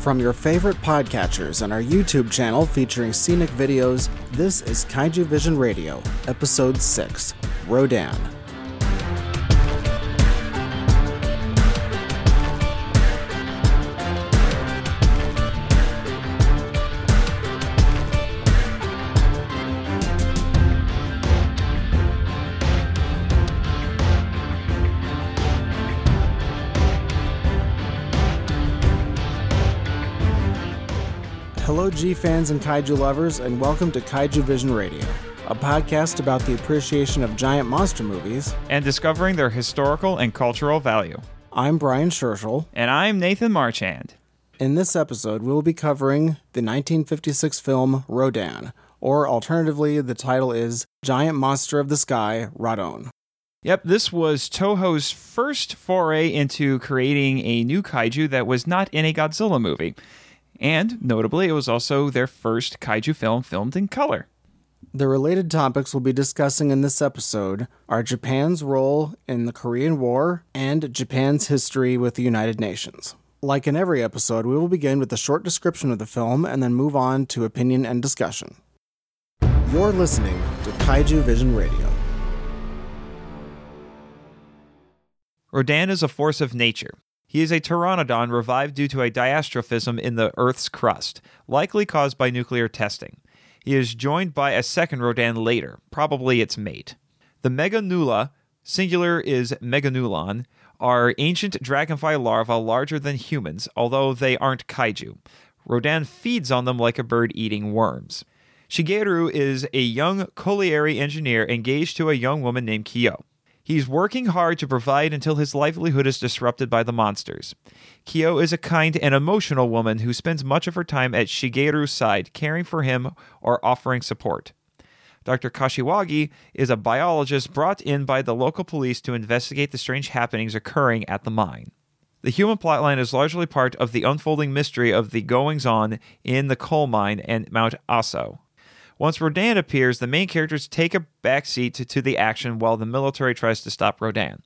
From your favorite podcatchers and our YouTube channel featuring scenic videos, this is Kaiju Vision Radio, Episode 6 Rodan. Hello, G fans and kaiju lovers, and welcome to Kaiju Vision Radio, a podcast about the appreciation of giant monster movies. and discovering their historical and cultural value. I'm Brian Scherschel. And I'm Nathan Marchand. In this episode, we will be covering the 1956 film Rodan, or alternatively, the title is Giant Monster of the Sky, Radon. Yep, this was Toho's first foray into creating a new kaiju that was not in a Godzilla movie. And notably, it was also their first kaiju film filmed in color. The related topics we'll be discussing in this episode are Japan's role in the Korean War and Japan's history with the United Nations. Like in every episode, we will begin with a short description of the film and then move on to opinion and discussion. You're listening to Kaiju Vision Radio. Rodan is a force of nature. He is a pteranodon revived due to a diastrophism in the Earth's crust, likely caused by nuclear testing. He is joined by a second Rodan later, probably its mate. The Meganula, singular is Meganulon, are ancient dragonfly larvae larger than humans, although they aren't kaiju. Rodan feeds on them like a bird eating worms. Shigeru is a young colliery engineer engaged to a young woman named Kyo. He's working hard to provide until his livelihood is disrupted by the monsters. Kyo is a kind and emotional woman who spends much of her time at Shigeru's side, caring for him or offering support. Dr. Kashiwagi is a biologist brought in by the local police to investigate the strange happenings occurring at the mine. The human plotline is largely part of the unfolding mystery of the goings on in the coal mine and Mount Aso. Once Rodan appears, the main characters take a backseat to, to the action while the military tries to stop Rodan.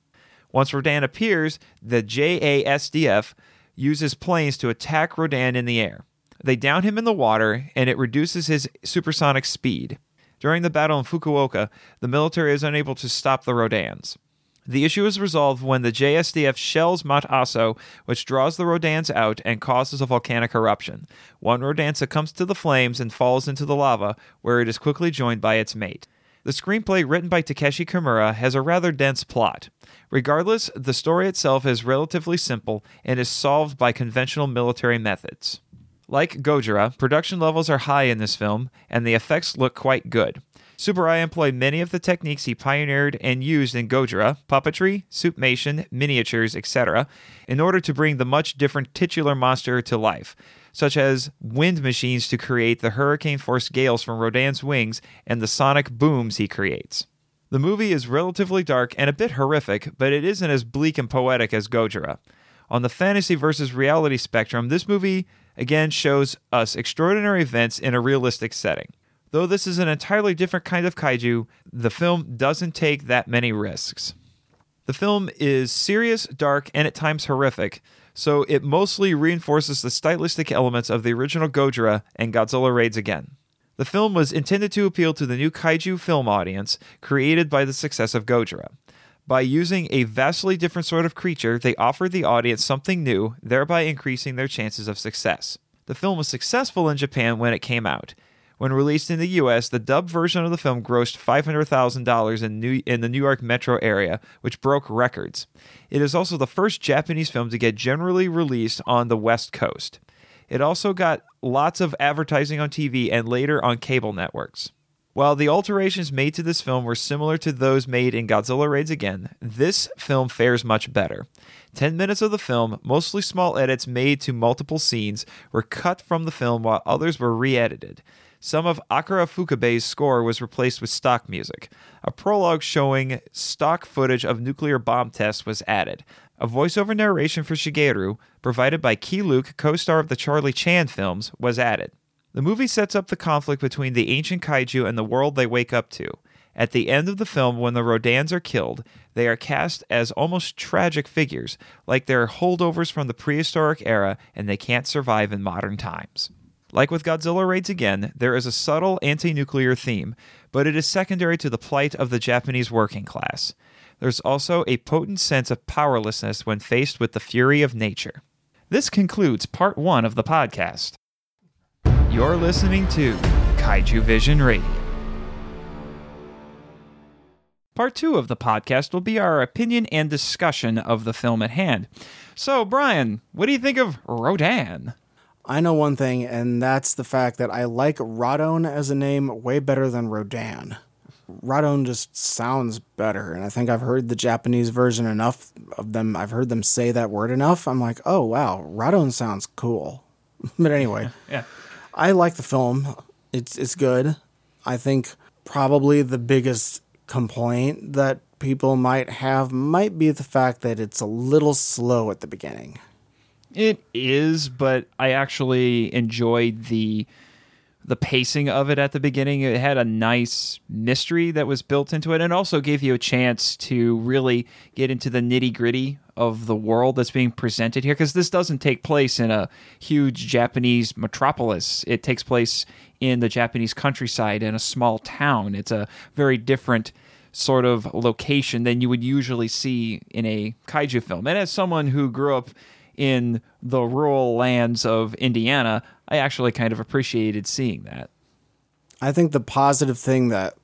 Once Rodan appears, the JASDF uses planes to attack Rodan in the air. They down him in the water, and it reduces his supersonic speed. During the battle in Fukuoka, the military is unable to stop the Rodans. The issue is resolved when the JSDF shells Mount Aso, which draws the Rodans out and causes a volcanic eruption. One Rodan succumbs to the flames and falls into the lava, where it is quickly joined by its mate. The screenplay, written by Takeshi Kimura, has a rather dense plot. Regardless, the story itself is relatively simple and is solved by conventional military methods. Like Gojira, production levels are high in this film, and the effects look quite good. Tsuburaya employed many of the techniques he pioneered and used in Gojira, puppetry, suitmation, miniatures, etc., in order to bring the much different titular monster to life, such as wind machines to create the hurricane force gales from Rodan's wings and the sonic booms he creates. The movie is relatively dark and a bit horrific, but it isn't as bleak and poetic as Gojira. On the fantasy versus reality spectrum, this movie again shows us extraordinary events in a realistic setting. Though this is an entirely different kind of kaiju, the film doesn't take that many risks. The film is serious, dark, and at times horrific, so it mostly reinforces the stylistic elements of the original Gojira and Godzilla Raids Again. The film was intended to appeal to the new kaiju film audience created by the success of Gojira. By using a vastly different sort of creature, they offered the audience something new, thereby increasing their chances of success. The film was successful in Japan when it came out. When released in the US, the dub version of the film grossed $500,000 in, in the New York metro area, which broke records. It is also the first Japanese film to get generally released on the West Coast. It also got lots of advertising on TV and later on cable networks. While the alterations made to this film were similar to those made in Godzilla Raids Again, this film fares much better. 10 minutes of the film, mostly small edits made to multiple scenes, were cut from the film while others were re edited. Some of Akira Ifukube's score was replaced with stock music. A prologue showing stock footage of nuclear bomb tests was added. A voiceover narration for Shigeru, provided by Keye Luke, co star of the Charlie Chan films, was added. The movie sets up the conflict between the ancient kaiju and the world they wake up to. At the end of the film, when the Rodans are killed, they are cast as almost tragic figures, like they're holdovers from the prehistoric era and they can't survive in modern times. Like with Godzilla Raids Again, there is a subtle anti nuclear theme, but it is secondary to the plight of the Japanese working class. There's also a potent sense of powerlessness when faced with the fury of nature. This concludes part one of the podcast. You're listening to Kaiju Vision Radio. Part two of the podcast will be our opinion and discussion of the film at hand. So, Brian, what do you think of Rodan? I know one thing, and that's the fact that I like Radon as a name way better than Rodan. Radon just sounds better, and I think I've heard the Japanese version enough of them. I've heard them say that word enough. I'm like, oh wow, Radon sounds cool. but anyway, Yeah. I like the film. It's it's good. I think probably the biggest complaint that people might have might be the fact that it's a little slow at the beginning. It is, but I actually enjoyed the the pacing of it at the beginning. It had a nice mystery that was built into it, and also gave you a chance to really get into the nitty gritty of the world that's being presented here. Because this doesn't take place in a huge Japanese metropolis; it takes place in the Japanese countryside in a small town. It's a very different sort of location than you would usually see in a kaiju film. And as someone who grew up in the rural lands of Indiana, I actually kind of appreciated seeing that. I think the positive thing that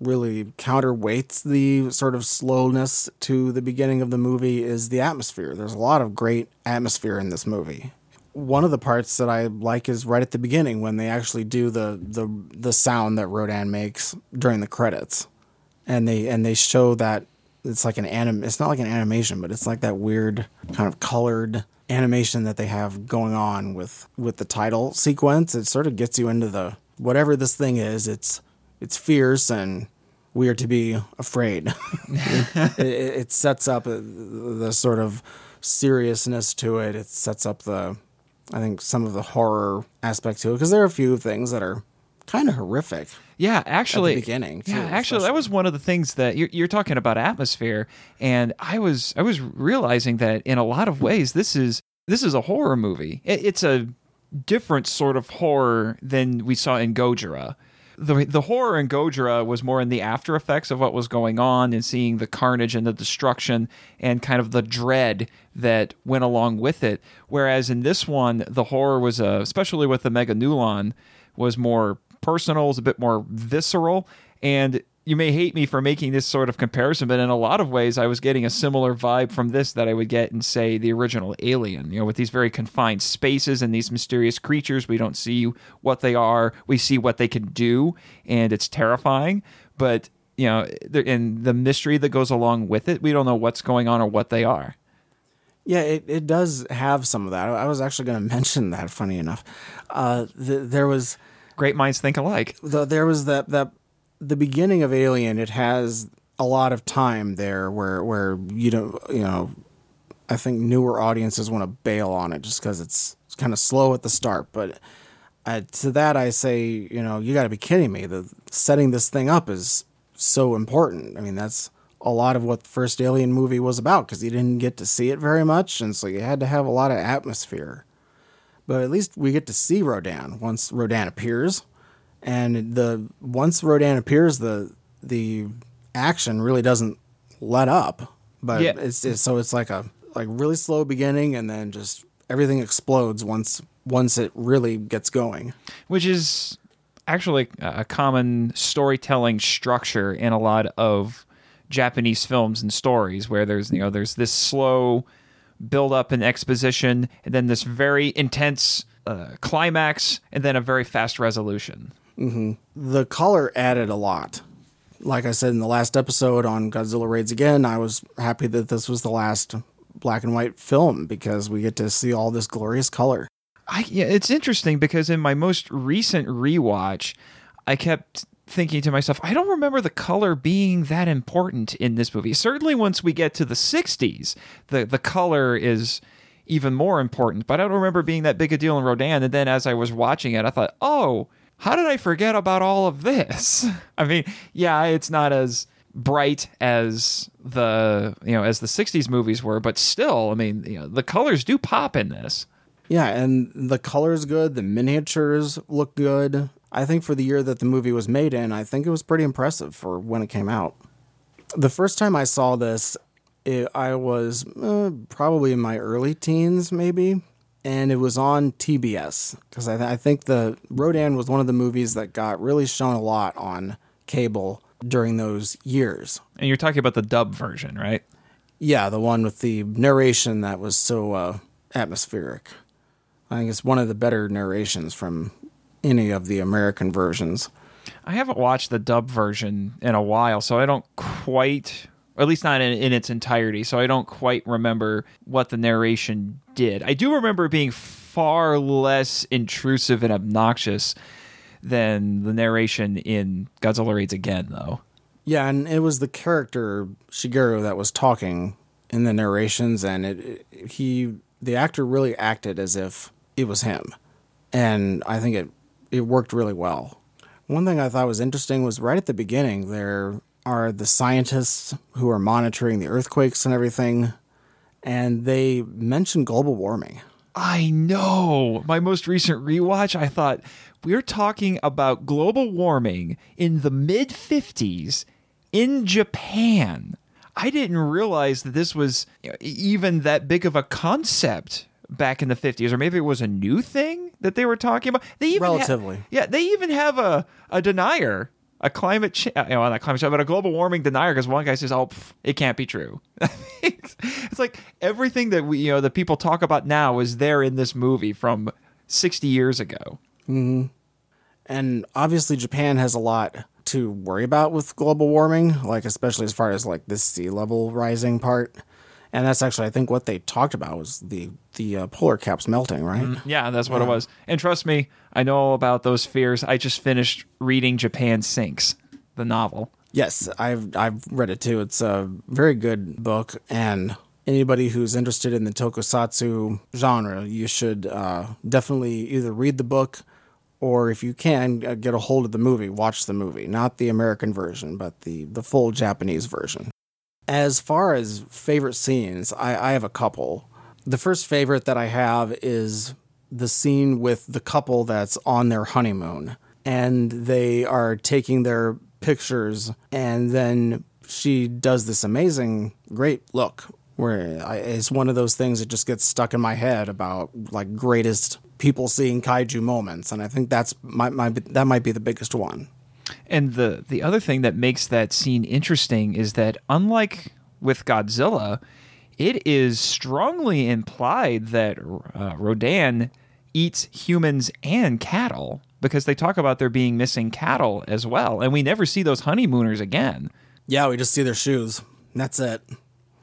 really counterweights the sort of slowness to the beginning of the movie is the atmosphere. There's a lot of great atmosphere in this movie. One of the parts that I like is right at the beginning when they actually do the the the sound that Rodan makes during the credits. And they and they show that it's like an anim it's not like an animation, but it's like that weird kind of colored animation that they have going on with with the title sequence. It sort of gets you into the whatever this thing is. It's it's fierce and we are to be afraid. it, it sets up uh, the sort of seriousness to it. It sets up the I think some of the horror aspect to it because there are a few things that are kind of horrific. Yeah, actually, at the beginning, too, yeah, actually, that was one of the things that you're, you're talking about atmosphere, and I was I was realizing that in a lot of ways this is this is a horror movie. It, it's a different sort of horror than we saw in Gojira. The, the horror in Gojira was more in the after effects of what was going on and seeing the carnage and the destruction and kind of the dread that went along with it. Whereas in this one, the horror was, uh, especially with the Meganulon, was more personal, was a bit more visceral. And you may hate me for making this sort of comparison, but in a lot of ways, I was getting a similar vibe from this that I would get in, say, the original Alien. You know, with these very confined spaces and these mysterious creatures, we don't see what they are. We see what they can do, and it's terrifying. But you know, and the mystery that goes along with it, we don't know what's going on or what they are. Yeah, it, it does have some of that. I was actually going to mention that. Funny enough, uh, th- there was Great minds think alike. the, there was that that the beginning of Alien. It has a lot of time there where where you don't you know. I think newer audiences want to bail on it just because it's, it's kind of slow at the start. But uh, to that, I say, you know, you got to be kidding me. The setting this thing up is so important. I mean, that's a lot of what the first Alien movie was about because you didn't get to see it very much, and so you had to have a lot of atmosphere. But at least we get to see Rodan once Rodan appears, and the once Rodan appears, the the action really doesn't let up. But Yeah. it's, it's so it's like a like really slow beginning, and then just everything explodes once once it really gets going. which is actually a common storytelling structure in a lot of Japanese films and stories where there's you know there's this slow build up and exposition and then this very intense uh, climax and then a very fast resolution. the color added a lot. Like I said in the last episode on Godzilla Raids Again, I was happy that this was the last black and white film because we get to see all this glorious color. I yeah, it's interesting because in my most recent rewatch, I kept thinking to myself, I don't remember the color being that important in this movie. Certainly once we get to the 60s, the the color is even more important, but I don't remember being that big a deal in Rodan and then as I was watching it, I thought, "Oh, how did I forget about all of this? I mean, yeah, it's not as bright as the you know as the 60s movies were but still i mean you know the colors do pop in this Yeah, and the color's good, the miniatures look good. I think for the year that the movie was made in, I think it was pretty impressive for when it came out. The first time I saw this, it, I was uh, probably in my early teens, maybe, and it was on TBS because I, th- I think the Rodan was one of the movies that got really shown a lot on cable during those years. and you're talking about the dub version right Yeah, the one with the narration that was so uh, atmospheric. I think it's one of the better narrations from any of the American versions. I haven't watched the dub version in a while, so I don't quite, at least not in, in its entirety, so I don't quite remember what the narration did. I do remember being far less intrusive and obnoxious than the narration in Godzilla Raids Again, though. Yeah, and it was the character Shigeru that was talking in the narrations, and it, it he the actor really acted as if it was him, and I think it it worked really well. One thing I thought was interesting was right at the beginning there are the scientists who are monitoring the earthquakes and everything, and they mention global warming. I know. My most recent rewatch, I thought we're talking about global warming in the mid 50s in Japan. I didn't realize that this was even that big of a concept back in the 50s or maybe it was a new thing that they were talking about. They even ha- Relatively. yeah, they even have a a denier, a climate change, you know, not climate change, but a global warming denier because one guy says, "Oh, pff, it can't be true." it's like everything that we, you know, the people talk about now is there in this movie from 60 years ago. Mm-hmm. And obviously, Japan has a lot to worry about with global warming, like especially as far as like this sea level rising part. And that's actually, I think, what they talked about was the the uh, polar caps melting, right? Yeah, that's what it was. And trust me, I know all about those fears. I just finished reading Japan Sinks, the novel. Yes, I've I've read it too. It's a very good book, and anybody who's interested in the tokusatsu genre, you should uh, definitely either read the book or, if you can, uh, get a hold of the movie. Watch the movie, not the American version, but the the full Japanese version. As far as favorite scenes, I, I have a couple. The first favorite that I have is the scene with the couple that's on their honeymoon and they are taking their pictures and then she does this amazing great look where I, it's one of those things that just gets stuck in my head about like greatest people seeing kaiju moments and i think that's my, my that might be the biggest one And the the other thing that makes that scene interesting is that unlike with Godzilla, it is strongly implied that uh, Rodan eats humans and cattle because they talk about there being missing cattle as well, and we never see those honeymooners again. yeah we just see their shoes that's it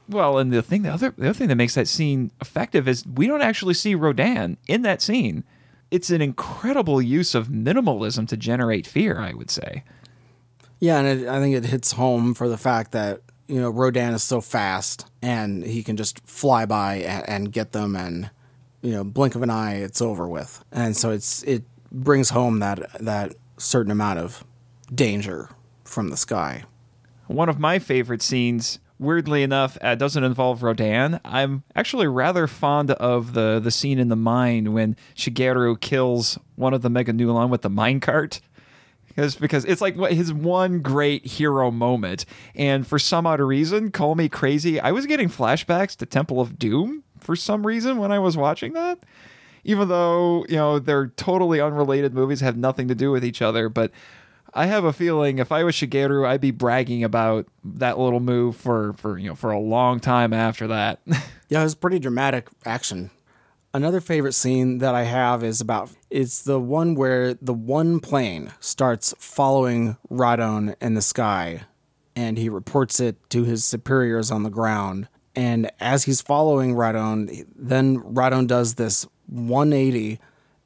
Well, and the thing, the other, the other thing that makes that scene effective is we don't actually see Rodan in that scene. It's an incredible use of minimalism to generate fear. I would say. Yeah, and it, I think it hits home for the fact that you know Rodan is so fast and he can just fly by and, and get them, and you know, blink of an eye, it's over with. And so it's it brings home that that certain amount of danger from the sky. One of my favorite scenes, weirdly enough, uh, doesn't involve Rodan. I'm actually rather fond of the the scene in the mine when Shigeru kills one of the Meganulon with the minecart. Because, because it's like his one great hero moment. And for some odd reason, call me crazy, I was getting flashbacks to Temple of Doom for some reason when I was watching that. Even though, you know, they're totally unrelated movies, have nothing to do with each other. But I have a feeling if I was Shigeru, I'd be bragging about that little move for, for you know for a long time after that. Yeah, it was pretty dramatic action. Another favorite scene that I have is about it's the one where the one plane starts following Radon in the sky and he reports it to his superiors on the ground. And as he's following Radon, then Radon does this 180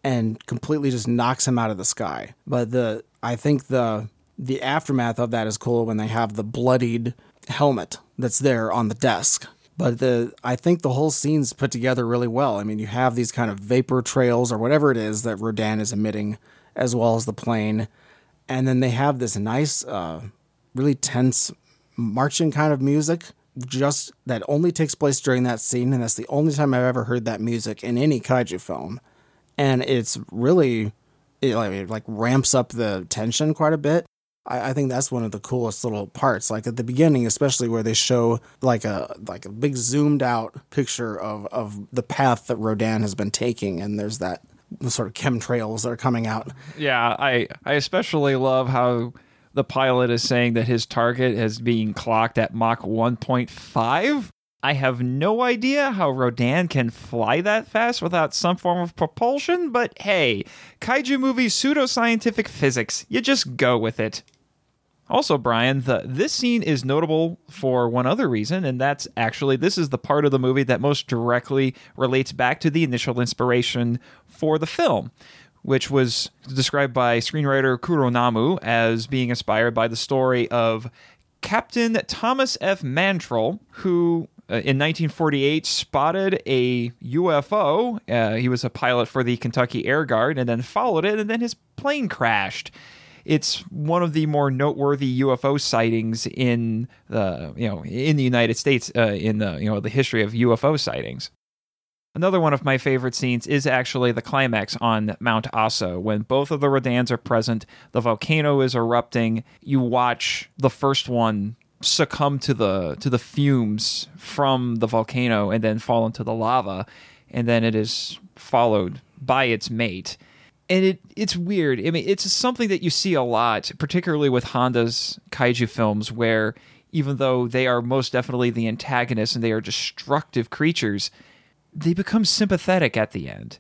and completely just knocks him out of the sky. But the I think the the aftermath of that is cool when they have the bloodied helmet that's there on the desk. But the I think the whole scene's put together really well. I mean, you have these kind of vapor trails or whatever it is that Rodan is emitting, as well as the plane. And then they have this nice, uh, really tense marching kind of music just that only takes place during that scene. And that's the only time I've ever heard that music in any kaiju film. And it's really, it like, it like ramps up the tension quite a bit. I, I think that's one of the coolest little parts. Like at the beginning, especially where they show like a like a big zoomed out picture of of the path that Rodan has been taking, and there's that sort of chemtrails that are coming out. Yeah, I I especially love how the pilot is saying that his target is being clocked at Mach 1.5. I have no idea how Rodan can fly that fast without some form of propulsion, but hey, kaiju movie pseudoscientific physics. You just go with it. Also, Brian, the, this scene is notable for one other reason, and that's actually this is the part of the movie that most directly relates back to the initial inspiration for the film, which was described by screenwriter Kuronuma as being inspired by the story of Captain Thomas F. Mantell, who uh, in 1948 spotted a UFO. Uh, he was a pilot for the Kentucky Air Guard and then followed it, and then his plane crashed it's one of the more noteworthy UFO sightings in the you know in the United States uh, in the you know the history of UFO sightings. Another one of my favorite scenes is actually the climax on Mount Aso when both of the Rodans are present. The volcano is erupting. You watch the first one succumb to the to the fumes from the volcano and then fall into the lava, and then it is followed by its mate and it it's weird. I mean, it's something that you see a lot, particularly with Honda's kaiju films, where even though they are most definitely the antagonists and they are destructive creatures, they become sympathetic at the end.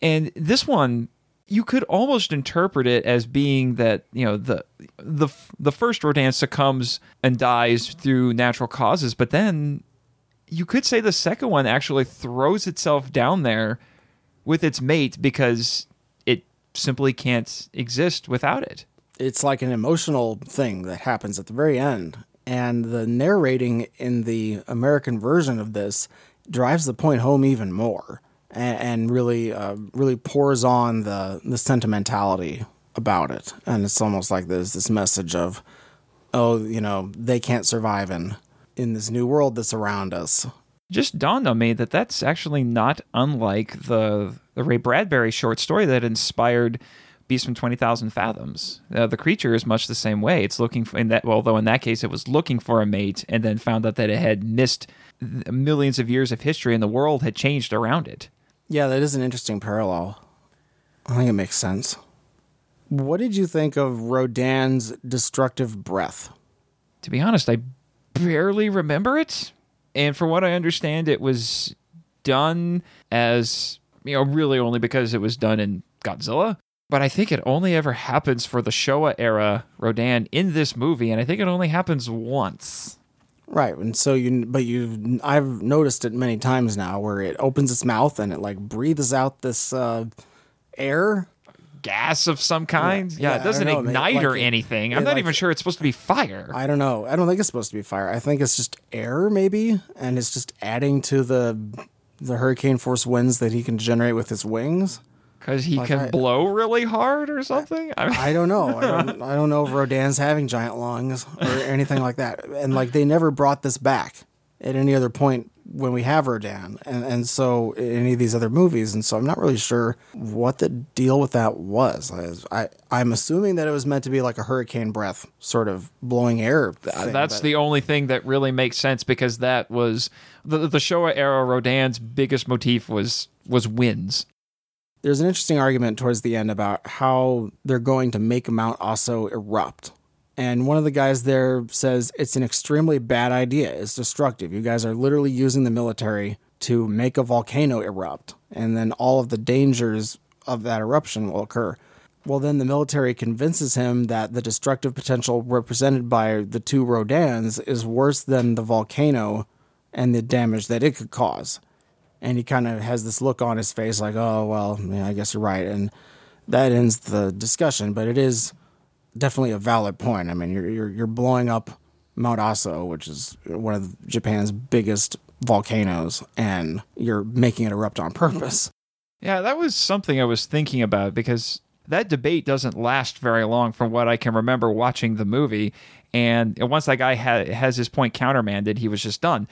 And this one, you could almost interpret it as being that you know the the the first Rodan succumbs and dies through natural causes, but then you could say the second one actually throws itself down there with its mate because it simply can't exist without it. It's like an emotional thing that happens at the very end. And the narrating in the American version of this drives the point home even more and, and really, uh, really pours on the, the sentimentality about it. And it's almost like there's this message of, oh, you know, they can't survive in, in this new world that's around us just dawned on me that that's actually not unlike the the Ray Bradbury short story that inspired Beast from Twenty Thousand Fathoms. Uh, the creature is much the same way. It's looking for in that, although in that case it was looking for a mate, and then found out that it had missed millions of years of history, and the world had changed around it. Yeah, that is an interesting parallel. I think it makes sense. What did you think of Rodan's destructive breath? To be honest, I barely remember it and from what I understand, it was done as you know, really only because it was done in Godzilla. But I think it only ever happens for the Showa era Rodan in this movie, and I think it only happens once. Right, and so you, but you, I've noticed it many times now where it opens its mouth and it like breathes out this uh, air gas of some kind. Yeah, yeah, it doesn't know, ignite like or anything. I'm not like, even sure it's supposed to be fire. I don't know. I don't think it's supposed to be fire. I think it's just air, maybe, and it's just adding to the the hurricane force winds that he can generate with his wings. Because he like can I, blow really hard or something. I, I don't know. I don't, I don't know if Rodan's having giant lungs or anything like that. And like they never brought this back at any other point when we have Rodan, and and so in any of these other movies, and so I'm not really sure what the deal with that was. I, I am assuming that it was meant to be like a hurricane breath, sort of blowing air. Uh, thing, That's the only thing that really makes sense because that was the the Showa era. Rodan's biggest motif was was winds. There's an interesting argument towards the end about how they're going to make Mount Aso erupt and one of the guys there says it's an extremely bad idea. It's destructive. You guys are literally using the military to make a volcano erupt, and then all of the dangers of that eruption will occur. Well, then the military convinces him that the destructive potential represented by the two Rodans is worse than the volcano and the damage that it could cause. And he kind of has this look on his face like, oh, well, yeah, I guess you're right. And that ends the discussion. But it is definitely a valid point. I mean, you're you're, you're blowing up Mount Aso, which is one of Japan's biggest volcanoes, and you're making it erupt on purpose. Yeah, that was something I was thinking about because that debate doesn't last very long from what I can remember watching the movie. And once that guy ha- has his point countermanded, he was just done.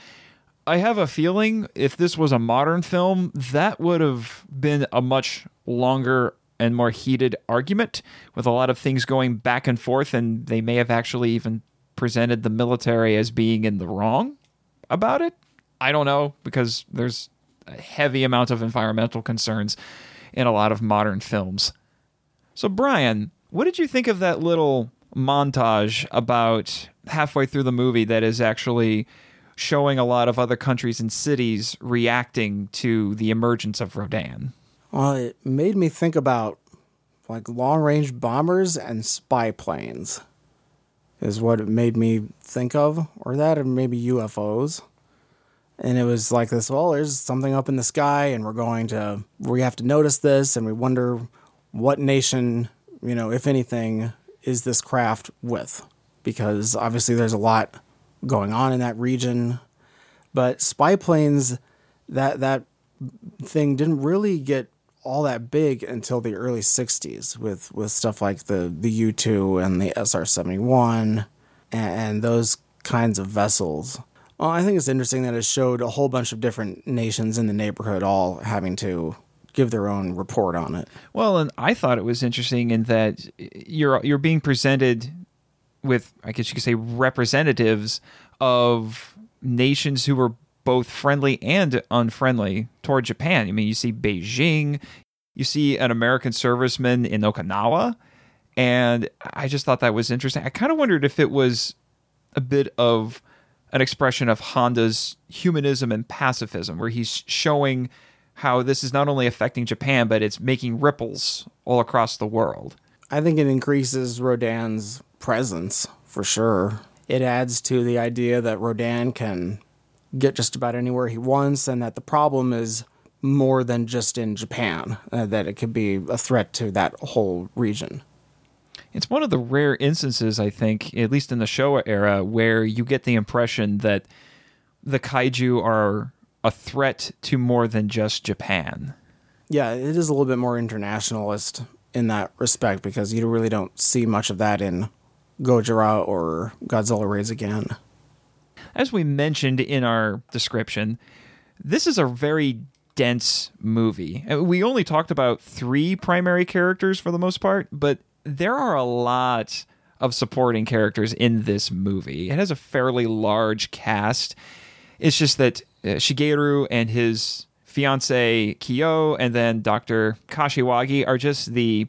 I have a feeling if this was a modern film, that would have been a much longer and more heated argument with a lot of things going back and forth, and they may have actually even presented the military as being in the wrong about it. I don't know because there's a heavy amount of environmental concerns in a lot of modern films. So, Brian, what did you think of that little montage about halfway through the movie that is actually showing a lot of other countries and cities reacting to the emergence of Rodan? Well, it made me think about like long range bombers and spy planes, is what it made me think of, or that, or maybe UFOs. And it was like this well, there's something up in the sky, and we're going to, we have to notice this, and we wonder what nation, you know, if anything, is this craft with? Because obviously there's a lot going on in that region. But spy planes, that that thing didn't really get all that big until the early 60s with, with stuff like the, the U 2 and the SR 71 and, those kinds of vessels. Well, I think it's interesting that it showed a whole bunch of different nations in the neighborhood all having to give their own report on it. Well, and I thought it was interesting in that you're you're being presented with, I guess you could say, representatives of nations who were both friendly and unfriendly toward Japan. I mean, you see Beijing, you see an American serviceman in Okinawa, and I just thought that was interesting. I kind of wondered if it was a bit of an expression of Honda's humanism and pacifism, where he's showing how this is not only affecting Japan, but it's making ripples all across the world. I think it increases Rodan's presence for sure. It adds to the idea that Rodan can get just about anywhere he wants, and that the problem is more than just in Japan, uh, that it could be a threat to that whole region. It's one of the rare instances, I think, at least in the Showa era, where you get the impression that the kaiju are a threat to more than just Japan. Yeah, it is a little bit more internationalist in that respect because you really don't see much of that in Gojira or Godzilla Raids Again. As we mentioned in our description, this is a very dense movie. Uh, we only talked about three primary characters for the most part, but there are a lot of supporting characters in this movie. It has a fairly large cast. It's just that uh, Shigeru and his fiance Kyo and then Dr. Kashiwagi are just the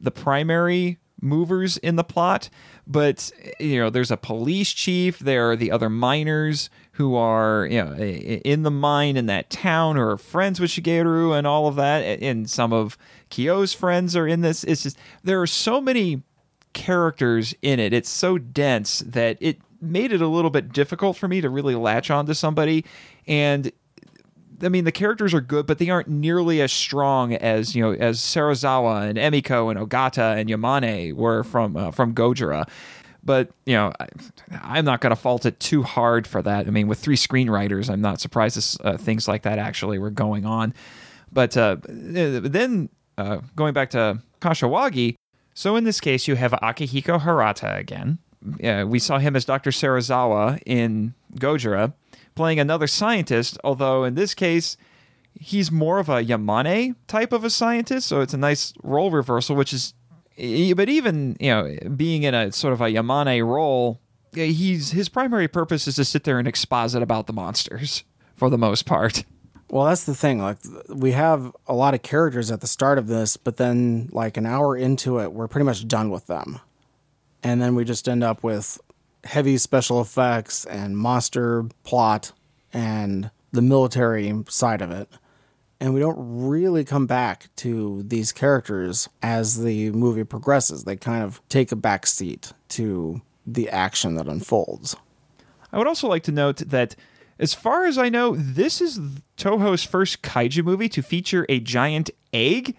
the primary movers in the plot but you know there's a police chief there are the other miners who are you know in the mine in that town who are friends with Shigeru and all of that and some of Kyo's friends are in this. It's just there are so many characters in it. It's so dense that it made it a little bit difficult for me to really latch onto somebody. And I mean, the characters are good, but they aren't nearly as strong as you know as Serizawa and Emiko and Ogata and Yamane were from uh, from Gojira. But you know, I, am not going to fault it too hard for that. I mean, with three screenwriters, I'm not surprised that uh, things like that actually were going on. But uh, then uh, going back to Kashiwagi, so in this case, you have Akihiko Hirata again. we saw him as Dr. Serizawa in Gojira playing another scientist, although in this case, he's more of a Yamane type of a scientist. So it's a nice role reversal, which is, but even, you know, being in a sort of a Yamane role, he's his primary purpose is to sit there and exposit about the monsters for the most part. Well, that's the thing. Like, we have a lot of characters at the start of this, but then, like, an hour into it, we're pretty much done with them. And then we just end up with heavy special effects and monster plot and the military side of it. And we don't really come back to these characters as the movie progresses. They kind of take a back seat to the action that unfolds. I would also like to note that, as far as I know, this is Toho's first kaiju movie to feature a giant egg,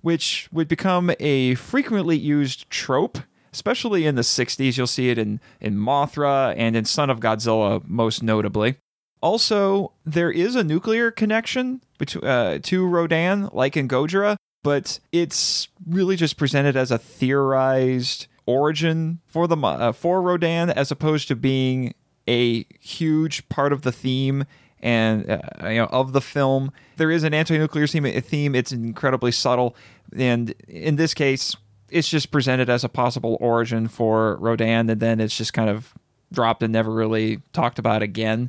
which would become a frequently used trope especially in the 60s. You'll see it in, in Mothra and in Son of Godzilla, most notably. Also, there is a nuclear connection between, uh, to Rodan, like in Gojira, but it's really just presented as a theorized origin for the uh, for Rodan as opposed to being a huge part of the theme and uh, you know of the film. There is an anti-nuclear theme. It's incredibly subtle, and in this case, it's just presented as a possible origin for Rodan, and then it's just kind of dropped and never really talked about again.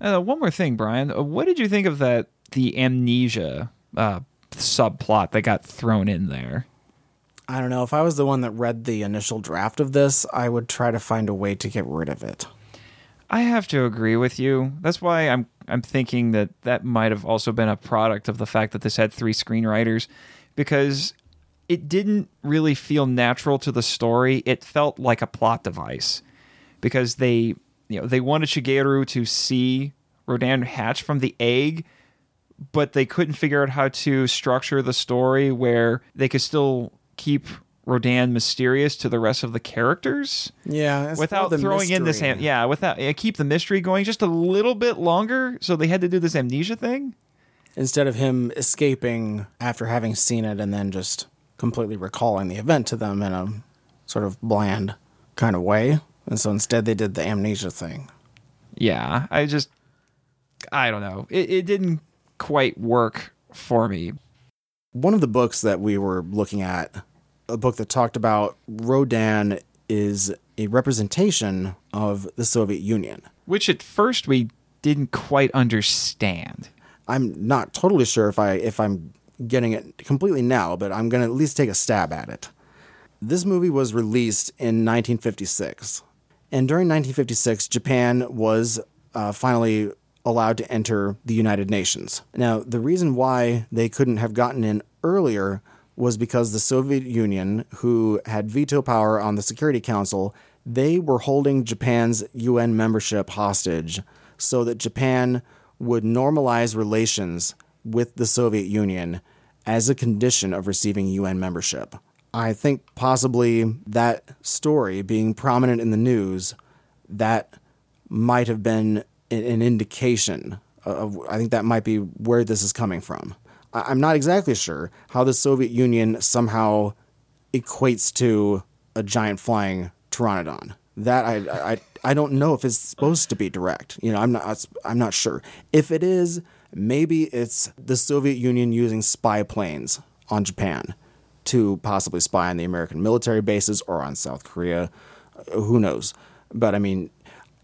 Uh, one more thing, Brian. Uh, what did you think of that the amnesia uh, subplot that got thrown in there? I don't know. If I was the one that read the initial draft of this, I would try to find a way to get rid of it. I have to agree with you. That's why I'm I'm thinking that that might have also been a product of the fact that this had three screenwriters because it didn't really feel natural to the story. It felt like a plot device because they you know they wanted Shigeru to see Rodan hatch from the egg, but they couldn't figure out how to structure the story where they could still keep Rodan mysterious to the rest of the characters. Yeah, without throwing mystery. in this, yeah, without yeah, keep the mystery going just a little bit longer. So they had to do this amnesia thing instead of him escaping after having seen it and then just completely recalling the event to them in a sort of bland kind of way. And so instead, they did the amnesia thing. Yeah, I just, I don't know. It, it didn't quite work for me. One of the books that we were looking at, a book that talked about Rodan is a representation of the Soviet Union. Which at first we didn't quite understand. I'm not totally sure if I if I'm getting it completely now, but I'm going to at least take a stab at it. This movie was released in 1956. And during 1956, Japan was uh, finally allowed to enter the United Nations. Now, the reason why they couldn't have gotten in earlier was because the Soviet Union, who had veto power on the Security Council, they were holding Japan's UN membership hostage so that Japan would normalize relations with the Soviet Union as a condition of receiving UN membership. I think possibly that story being prominent in the news, that might have been an indication of, I think that might be where this is coming from. I'm not exactly sure how the Soviet Union somehow equates to a giant flying pteranodon. That I, I, I don't know if it's supposed to be direct. You know, I'm not I'm not sure. If it is, maybe it's the Soviet Union using spy planes on Japan to possibly spy on the American military bases or on South Korea. Uh, who knows? But I mean,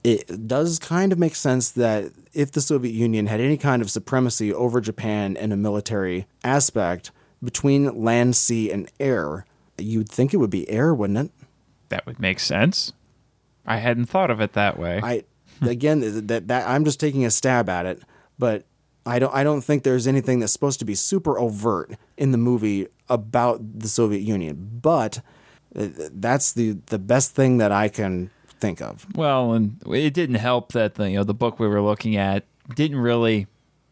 it does kind of make sense that if the Soviet Union had any kind of supremacy over Japan in a military aspect between land, sea, and air, you'd think it would be air, wouldn't it? That would make sense. I hadn't thought of it that way. I again that, that I'm just taking a stab at it, but I don't I don't think there's anything that's supposed to be super overt in the movie about the Soviet Union, but uh, that's the the best thing that I can think of. Well, and it didn't help that the you know the book we were looking at didn't really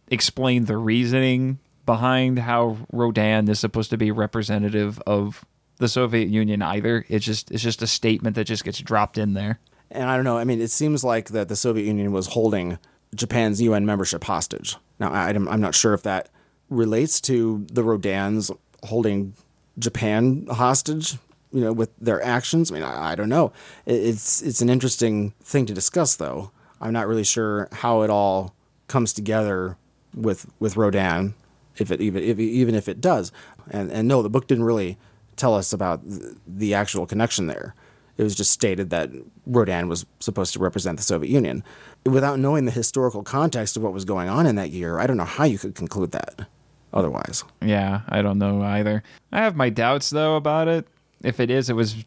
explain the reasoning behind how Rodan is supposed to be representative of the Soviet Union either. It's just it's just a statement that just gets dropped in there. And I don't know. I mean, it seems like that the Soviet Union was holding Japan's UN membership hostage. Now, I'm, I'm not sure if that relates to the Rodans holding Japan hostage, you know, with their actions. I mean, I, I don't know. It's it's an interesting thing to discuss, though. I'm not really sure how it all comes together with with Rodan, if it even if, even if it does. And and no, the book didn't really tell us about the actual connection there. It was just stated that Rodan was supposed to represent the Soviet Union. Without knowing the historical context of what was going on in that year, I don't know how you could conclude that otherwise. Yeah, I don't know either. I have my doubts, though, about it. If it is, it was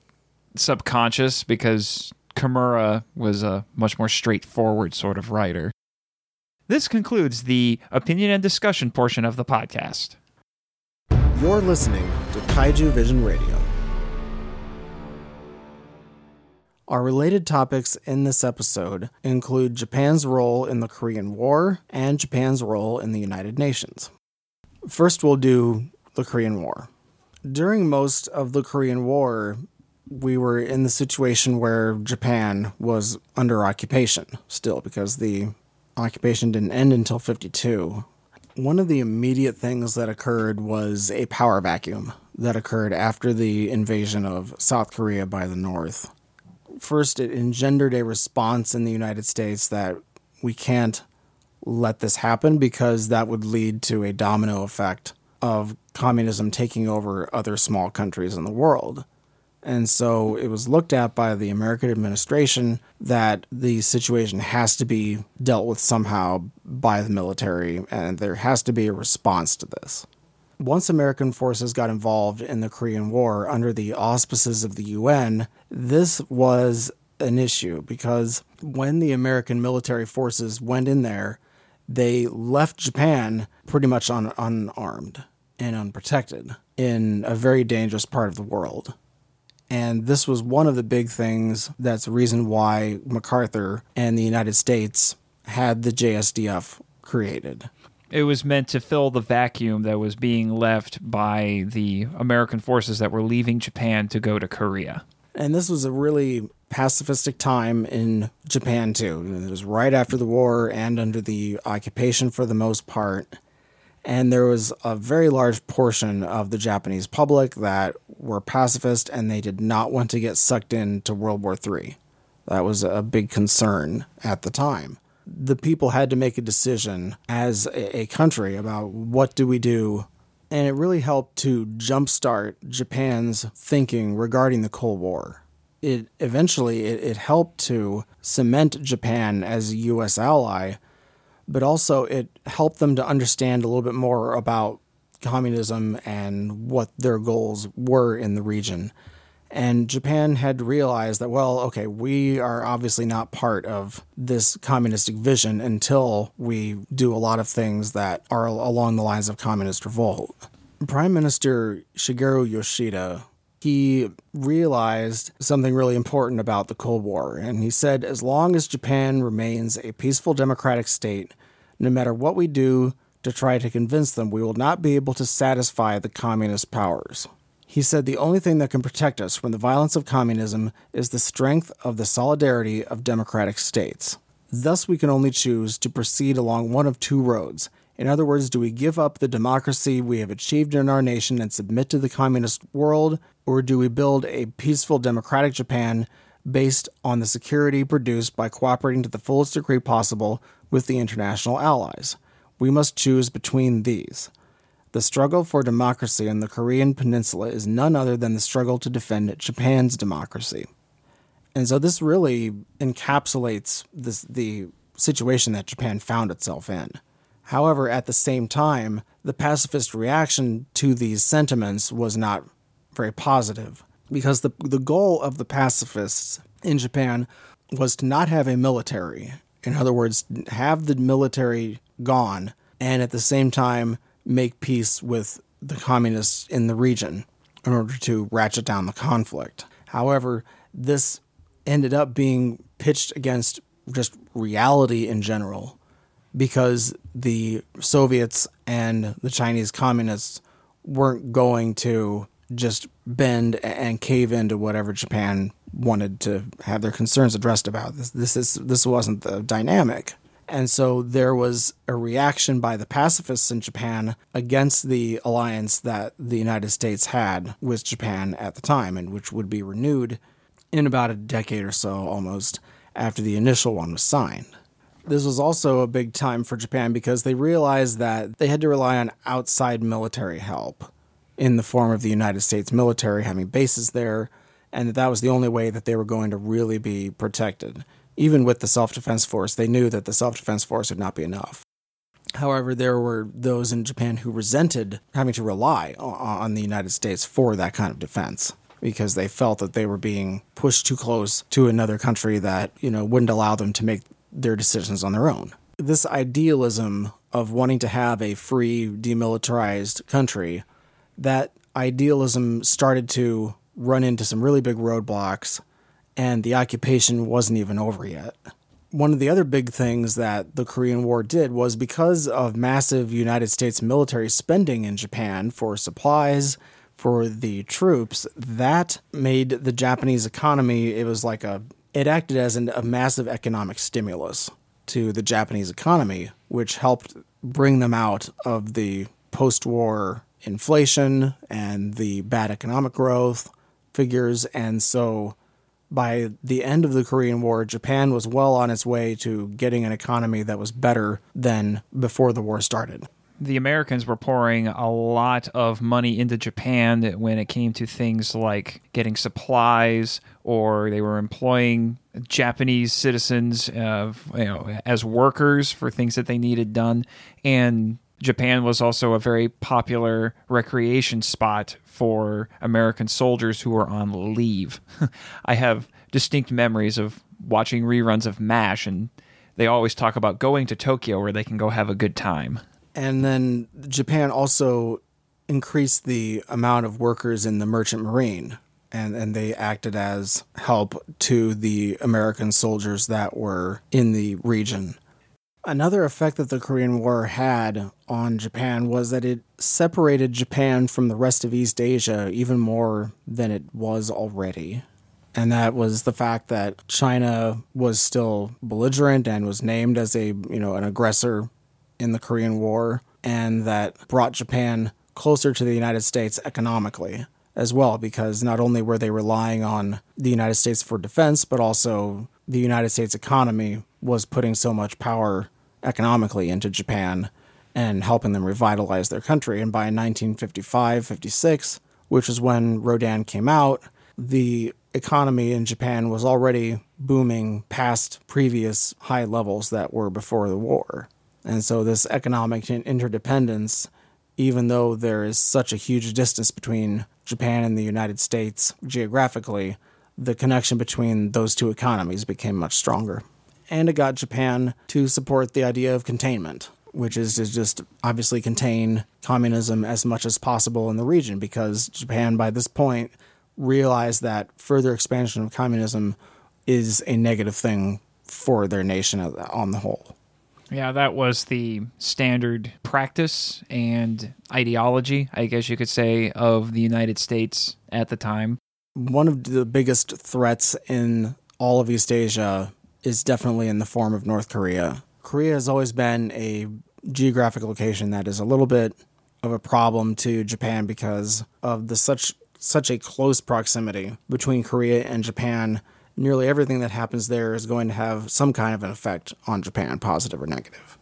subconscious because Kimura was a much more straightforward sort of writer. This concludes the opinion and discussion portion of the podcast. You're listening to Kaiju Vision Radio. Our related topics in this episode include Japan's role in the Korean War and Japan's role in the United Nations. First, we'll do the Korean War. During most of the Korean War, we were in the situation where Japan was under occupation still because the occupation didn't end until 52. One of the immediate things that occurred was a power vacuum that occurred after the invasion of South Korea by the North. First, it engendered a response in the United States that we can't let this happen because that would lead to a domino effect of communism taking over other small countries in the world. And so it was looked at by the American administration that the situation has to be dealt with somehow by the military, and there has to be a response to this. Once American forces got involved in the Korean War under the auspices of the UN, this was an issue because when the American military forces went in there, they left Japan pretty much un- unarmed and unprotected in a very dangerous part of the world. And this was one of the big things that's the reason why MacArthur and the United States had the JSDF created. It was meant to fill the vacuum that was being left by the American forces that were leaving Japan to go to Korea. And this was a really pacifistic time in Japan, too. It was right after the war and under the occupation for the most part and there was a very large portion of the Japanese public that were pacifist and they did not want to get sucked into World War III. That was a big concern at the time. The people had to make a decision as a country about what do we do and it really helped to jumpstart Japan's thinking regarding the Cold War. It eventually it, it helped to cement Japan as a U.S. ally but also it helped them to understand a little bit more about communism and what their goals were in the region. And Japan had realized that, well, okay, we are obviously not part of this communistic vision until we do a lot of things that are along the lines of communist revolt. Prime Minister Shigeru Yoshida, he realized something really important about the Cold War. And he said, as long as Japan remains a peaceful democratic state, no matter what we do to try to convince them, we will not be able to satisfy the communist powers. He said the only thing that can protect us from the violence of communism is the strength of the solidarity of democratic states. Thus, we can only choose to proceed along one of two roads. In other words, do we give up the democracy we have achieved in our nation and submit to the communist world, or do we build a peaceful democratic Japan based on the security produced by cooperating to the fullest degree possible with the international allies. We must choose between these. The struggle for democracy in the Korean Peninsula is none other than the struggle to defend Japan's democracy. And so this really encapsulates this, the situation that Japan found itself in. However, at the same time, the pacifist reaction to these sentiments was not very positive because the, the goal of the pacifists in Japan was to not have a military in other words, have the military gone and at the same time make peace with the communists in the region in order to ratchet down the conflict. However, this ended up being pitched against just reality in general because the Soviets and the Chinese communists weren't going to just bend and cave into whatever Japan wanted to have their concerns addressed about. This this is this wasn't the dynamic. And so there was a reaction by the pacifists in Japan against the alliance that the United States had with Japan at the time, and which would be renewed in about a decade or so almost after the initial one was signed. This was also a big time for Japan because they realized that they had to rely on outside military help in the form of the United States military having bases there, and that that was the only way that they were going to really be protected. Even with the self defense force, they knew that the self defense force would not be enough. However, there were those in Japan who resented having to rely on the United States for that kind of defense because they felt that they were being pushed too close to another country that, you know, wouldn't allow them to make their decisions on their own. This idealism of wanting to have a free, demilitarized country, that idealism started to run into some really big roadblocks, and the occupation wasn't even over yet. One of the other big things that the Korean War did was because of massive United States military spending in Japan for supplies, for the troops, that made the Japanese economy, it was like a, it acted as an, a massive economic stimulus to the Japanese economy, which helped bring them out of the post war inflation and the bad economic growth figures. And so by the end of the Korean War, Japan was well on its way to getting an economy that was better than before the war started. The Americans were pouring a lot of money into Japan when it came to things like getting supplies, or they were employing Japanese citizens uh, you know, as workers for things that they needed done. And Japan was also a very popular recreation spot for American soldiers who were on leave. I have distinct memories of watching reruns of MASH, and they always talk about going to Tokyo where they can go have a good time. And then Japan also increased the amount of workers in the merchant marine, and, and they acted as help to the American soldiers that were in the region. Another effect that the Korean War had on Japan was that it separated Japan from the rest of East Asia even more than it was already. And that was the fact that China was still belligerent and was named as a, you know, an aggressor in the Korean War and that brought Japan closer to the United States economically as well because not only were they relying on the United States for defense but also the United States economy was putting so much power economically into Japan and helping them revitalize their country. And by 1955 56, which is when Rodan came out, the economy in Japan was already booming past previous high levels that were before the war. And so, this economic interdependence, even though there is such a huge distance between Japan and the United States geographically, the connection between those two economies became much stronger. And it got Japan to support the idea of containment, which is to just obviously contain communism as much as possible in the region, because Japan, by this point, realized that further expansion of communism is a negative thing for their nation on the whole. Yeah, that was the standard practice and ideology, I guess you could say, of the United States at the time. One of the biggest threats in all of East Asia is definitely in the form of North Korea. Korea has always been a geographic location that is a little bit of a problem to Japan because of the such such a close proximity between Korea and Japan. Nearly everything that happens there is going to have some kind of an effect on Japan, positive or negative.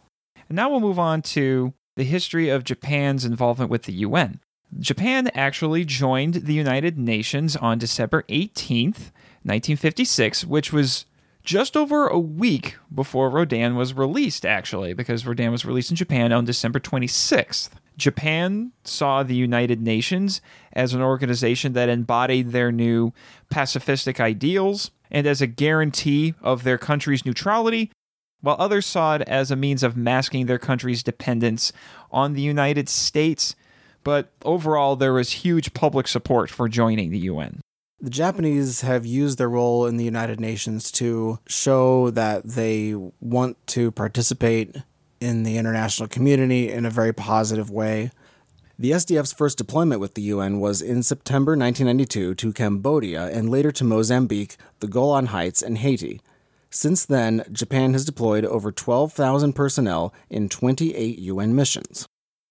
And now we'll move on to the history of Japan's involvement with the UN. Japan actually joined the United Nations on December 18th, 1956, which was just over a week before Rodan was released, actually, because Rodan was released in Japan on December 26th. Japan saw the United Nations as an organization that embodied their new pacifistic ideals and as a guarantee of their country's neutrality, while others saw it as a means of masking their country's dependence on the United States. But overall, there was huge public support for joining the UN. The Japanese have used their role in the United Nations to show that they want to participate in the international community in a very positive way. The SDF's first deployment with the UN was in September 1992 to Cambodia and later to Mozambique, the Golan Heights, and Haiti. Since then, Japan has deployed over 12,000 personnel in 28 UN missions.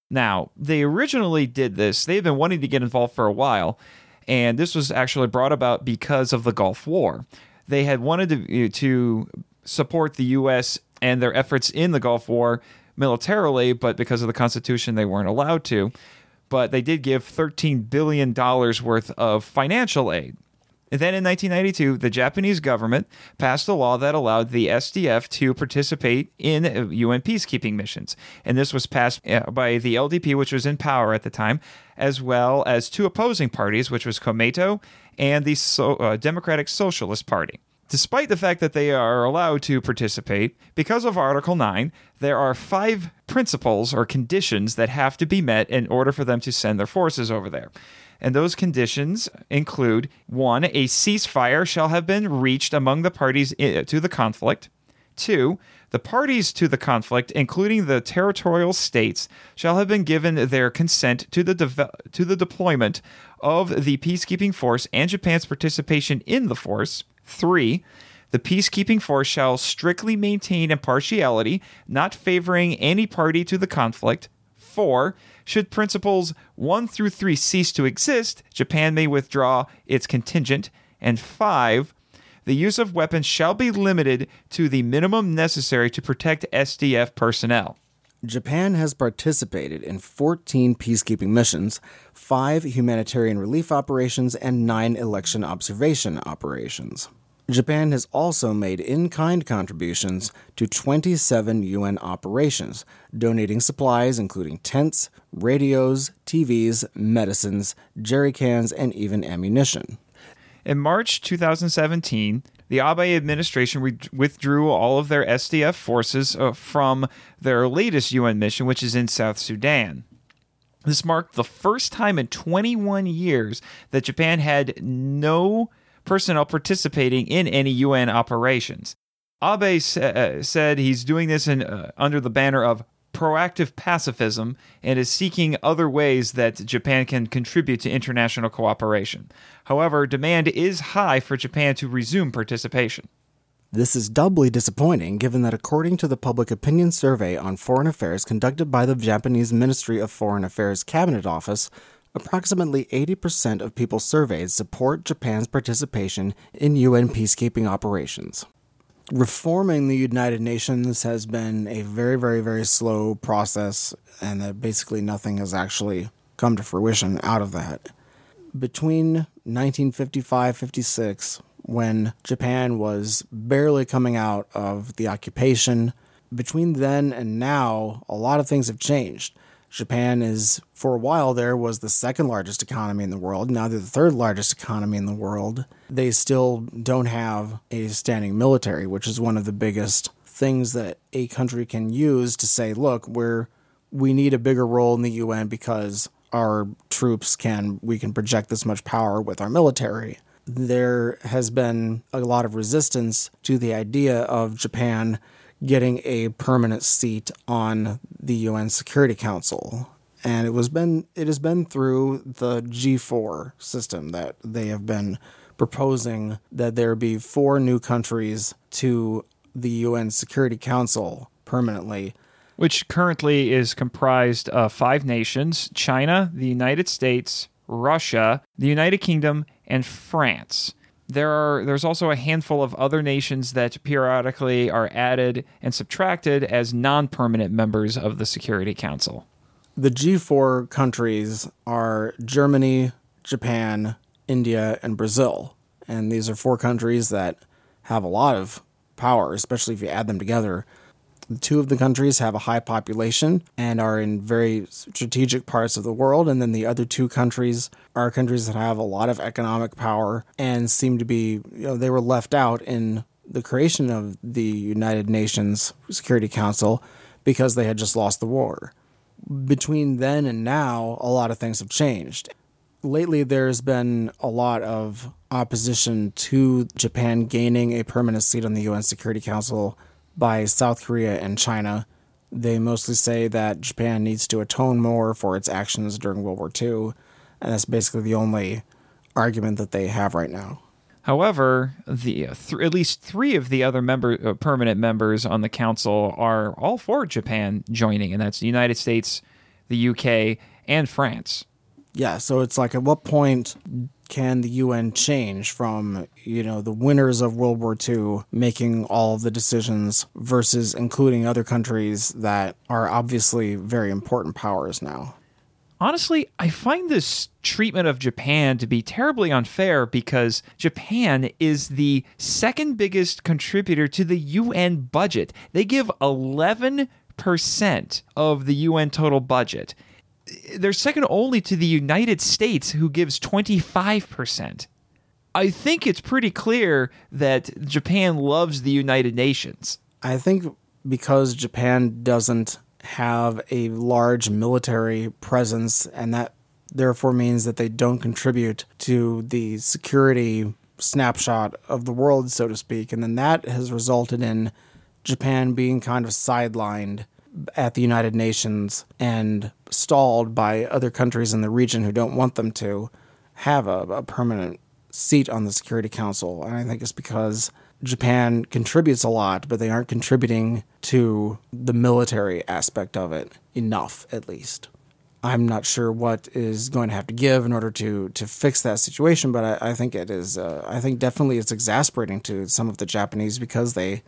Now, they originally did this, they've been wanting to get involved for a while, and this was actually brought about because of the Gulf War. They had wanted to, uh, to support the U.S. and their efforts in the Gulf War militarily, but because of the Constitution, they weren't allowed to. But they did give $13 billion worth of financial aid. Then in 1992, the Japanese government passed a law that allowed the SDF to participate in UN peacekeeping missions. And this was passed uh, by the LDP, which was in power at the time, as well as two opposing parties, which was Komeito and the so- uh, Democratic Socialist Party. Despite the fact that they are allowed to participate, because of Article 9, there are five principles or conditions that have to be met in order for them to send their forces over there. And those conditions include one, a ceasefire shall have been reached among the parties eh, to the conflict. Two, the parties to the conflict, including the territorial states, shall have been given their consent to the de- to the deployment of the peacekeeping force and Japan's participation in the force. Three, The peacekeeping force shall strictly maintain impartiality, not favoring any party to the conflict. 4. Should principles 1 through 3 cease to exist, Japan may withdraw its contingent. And 5. The use of weapons shall be limited to the minimum necessary to protect SDF personnel. Japan has participated in 14 peacekeeping missions, 5 humanitarian relief operations, and 9 election observation operations. Japan has also made in kind contributions to 27 UN operations, donating supplies including tents, radios, TVs, medicines, jerry cans, and even ammunition. In March 2017, the Abe administration re- withdrew all of their SDF forces uh, from their latest UN mission, which is in South Sudan. This marked the first time in 21 years that Japan had no personnel participating in any UN operations. Abe sa- uh, said he's doing this in, uh, under the banner of proactive pacifism and is seeking other ways that Japan can contribute to international cooperation. However, demand is high for Japan to resume participation. This is doubly disappointing given that, according to the Public Opinion Survey on Foreign Affairs conducted by the Japanese Ministry of Foreign Affairs Cabinet Office, approximately 80% of people surveyed support Japan's participation in UN peacekeeping operations. Reforming the United Nations has been a very, very, very slow process, and that basically nothing has actually come to fruition out of that. Between 1955 56, when Japan was barely coming out of the occupation, between then and now, a lot of things have changed. Japan is, for a while there, was the second largest economy in the world. Now they're the third largest economy in the world. They still don't have a standing military, which is one of the biggest things that a country can use to say, look, we're we need a bigger role in the UN because our troops can we can project this much power with our military. There has been a lot of resistance to the idea of Japan getting a permanent seat on the UN Security Council. And it was been it has been through the G4 system that they have been proposing that there be four new countries to the UN Security Council permanently. Which currently is comprised of five nations China, the United States, Russia, the United Kingdom, and France. There are there's also a handful of other nations that periodically are added and subtracted as non-permanent members of the Security Council. The G4 countries are Germany, Japan, India, and Brazil. And these are four countries that have a lot of power, especially if you add them together. Two of the countries have a high population and are in very strategic parts of the world, and then the other two countries are countries that have a lot of economic power and seem to be, you know, they were left out in the creation of the United Nations Security Council because they had just lost the war. Between then and now, a lot of things have changed. Lately, there's been a lot of opposition to Japan gaining a permanent seat on the UN Security Council by South Korea and China. They mostly say that Japan needs to atone more for its actions during World War II, and that's basically the only argument that they have right now. However, the th- at least three of the other member uh, permanent members on the council are all for Japan joining, and that's the United States, the UK, and France. Yeah, so it's like at what point can the UN change from, you know, the winners of World War II making all of the decisions versus including other countries that are obviously very important powers now? Honestly, I find this treatment of Japan to be terribly unfair because Japan is the second biggest contributor to the UN budget. They give 11% of the UN total budget. They're second only to the United States, who gives 25%. I think it's pretty clear that Japan loves the United Nations. I think because Japan doesn't have a large military presence, and that therefore means that they don't contribute to the security snapshot of the world, so to speak. And then that has resulted in Japan being kind of sidelined at the United Nations and stalled by other countries in the region who don't want them to have a, a permanent seat on the Security Council. And I think it's because Japan contributes a lot, but they aren't contributing to the military aspect of it enough, at least. I'm not sure what is going to have to give in order to to fix that situation, but I, I think it is. Uh, I think definitely it's exasperating to some of the Japanese because they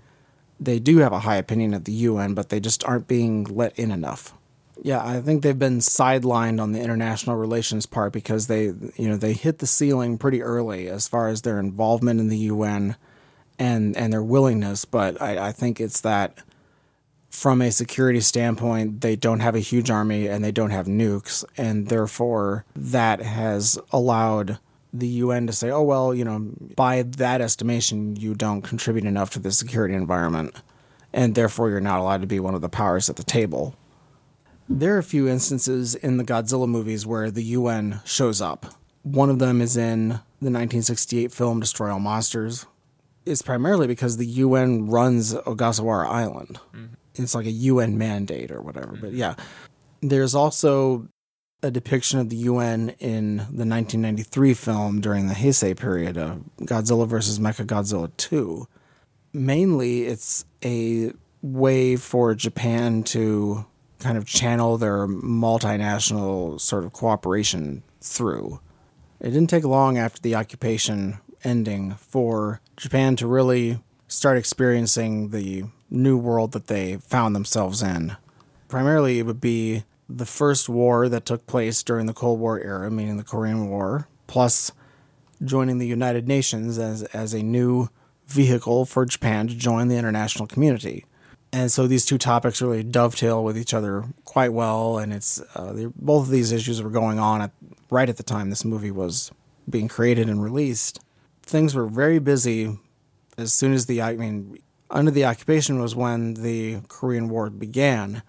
they do have a high opinion of the UN, but they just aren't being let in enough. Yeah, I think they've been sidelined on the international relations part because they, you know, they hit the ceiling pretty early as far as their involvement in the UN and and their willingness. But I, I think it's that from a security standpoint, they don't have a huge army and they don't have nukes, and therefore that has allowed the UN to say, oh, well, you know, by that estimation, you don't contribute enough to the security environment, and therefore you're not allowed to be one of the powers at the table. There are a few instances in the Godzilla movies where the UN shows up. One of them is in the 1968 film Destroy All Monsters. It's primarily because the UN runs Ogasawara Island. Mm-hmm. It's like a UN mandate or whatever. Mm-hmm. But yeah, there's also a depiction of the UN in the 1993 film during the Heisei period of Godzilla vs. Mechagodzilla 2. Mainly, it's a way for Japan to kind of channel their multinational sort of cooperation through. It didn't take long after the occupation ending for Japan to really start experiencing the new world that they found themselves in. Primarily, it would be the first war that took place during the Cold War era, meaning the Korean War, plus joining the United Nations as, as a new vehicle for Japan to join the international community. And so these two topics really dovetail with each other quite well, and it's uh, both of these issues were going on at, right at the time this movie was being created and released. Things were very busy as soon as the I mean under the occupation was when the Korean War began,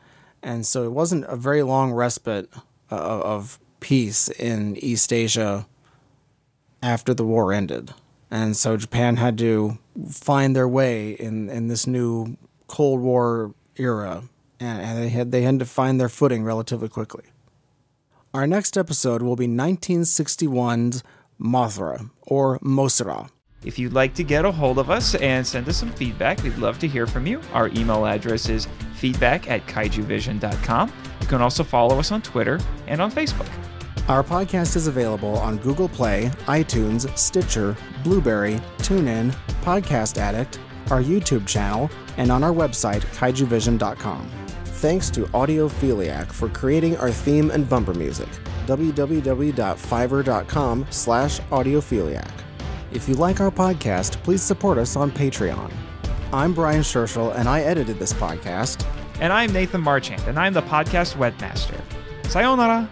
and so it wasn't a very long respite uh, of peace in East Asia after the war ended. And so Japan had to find their way in, in this new Cold War era, and, they had they had to find their footing relatively quickly. Our next episode will be 1961's Mothra, or Mosra. If you'd like to get a hold of us and send us some feedback, we'd love to hear from you. Our email address is feedback at kaijuvision.com. You can also follow us on Twitter and on Facebook. Our podcast is available on Google Play, iTunes, Stitcher, Blubrry, TuneIn, Podcast Addict, our YouTube channel, and on our website, kaijuvision.com. Thanks to Audiophiliac for creating our theme and bumper music. www.fiverr.com slash audiophiliac. If you like our podcast, please support us on Patreon. I'm Brian Scherschel, and I edited this podcast. And I'm Nathan Marchand, and I'm the podcast webmaster. Sayonara!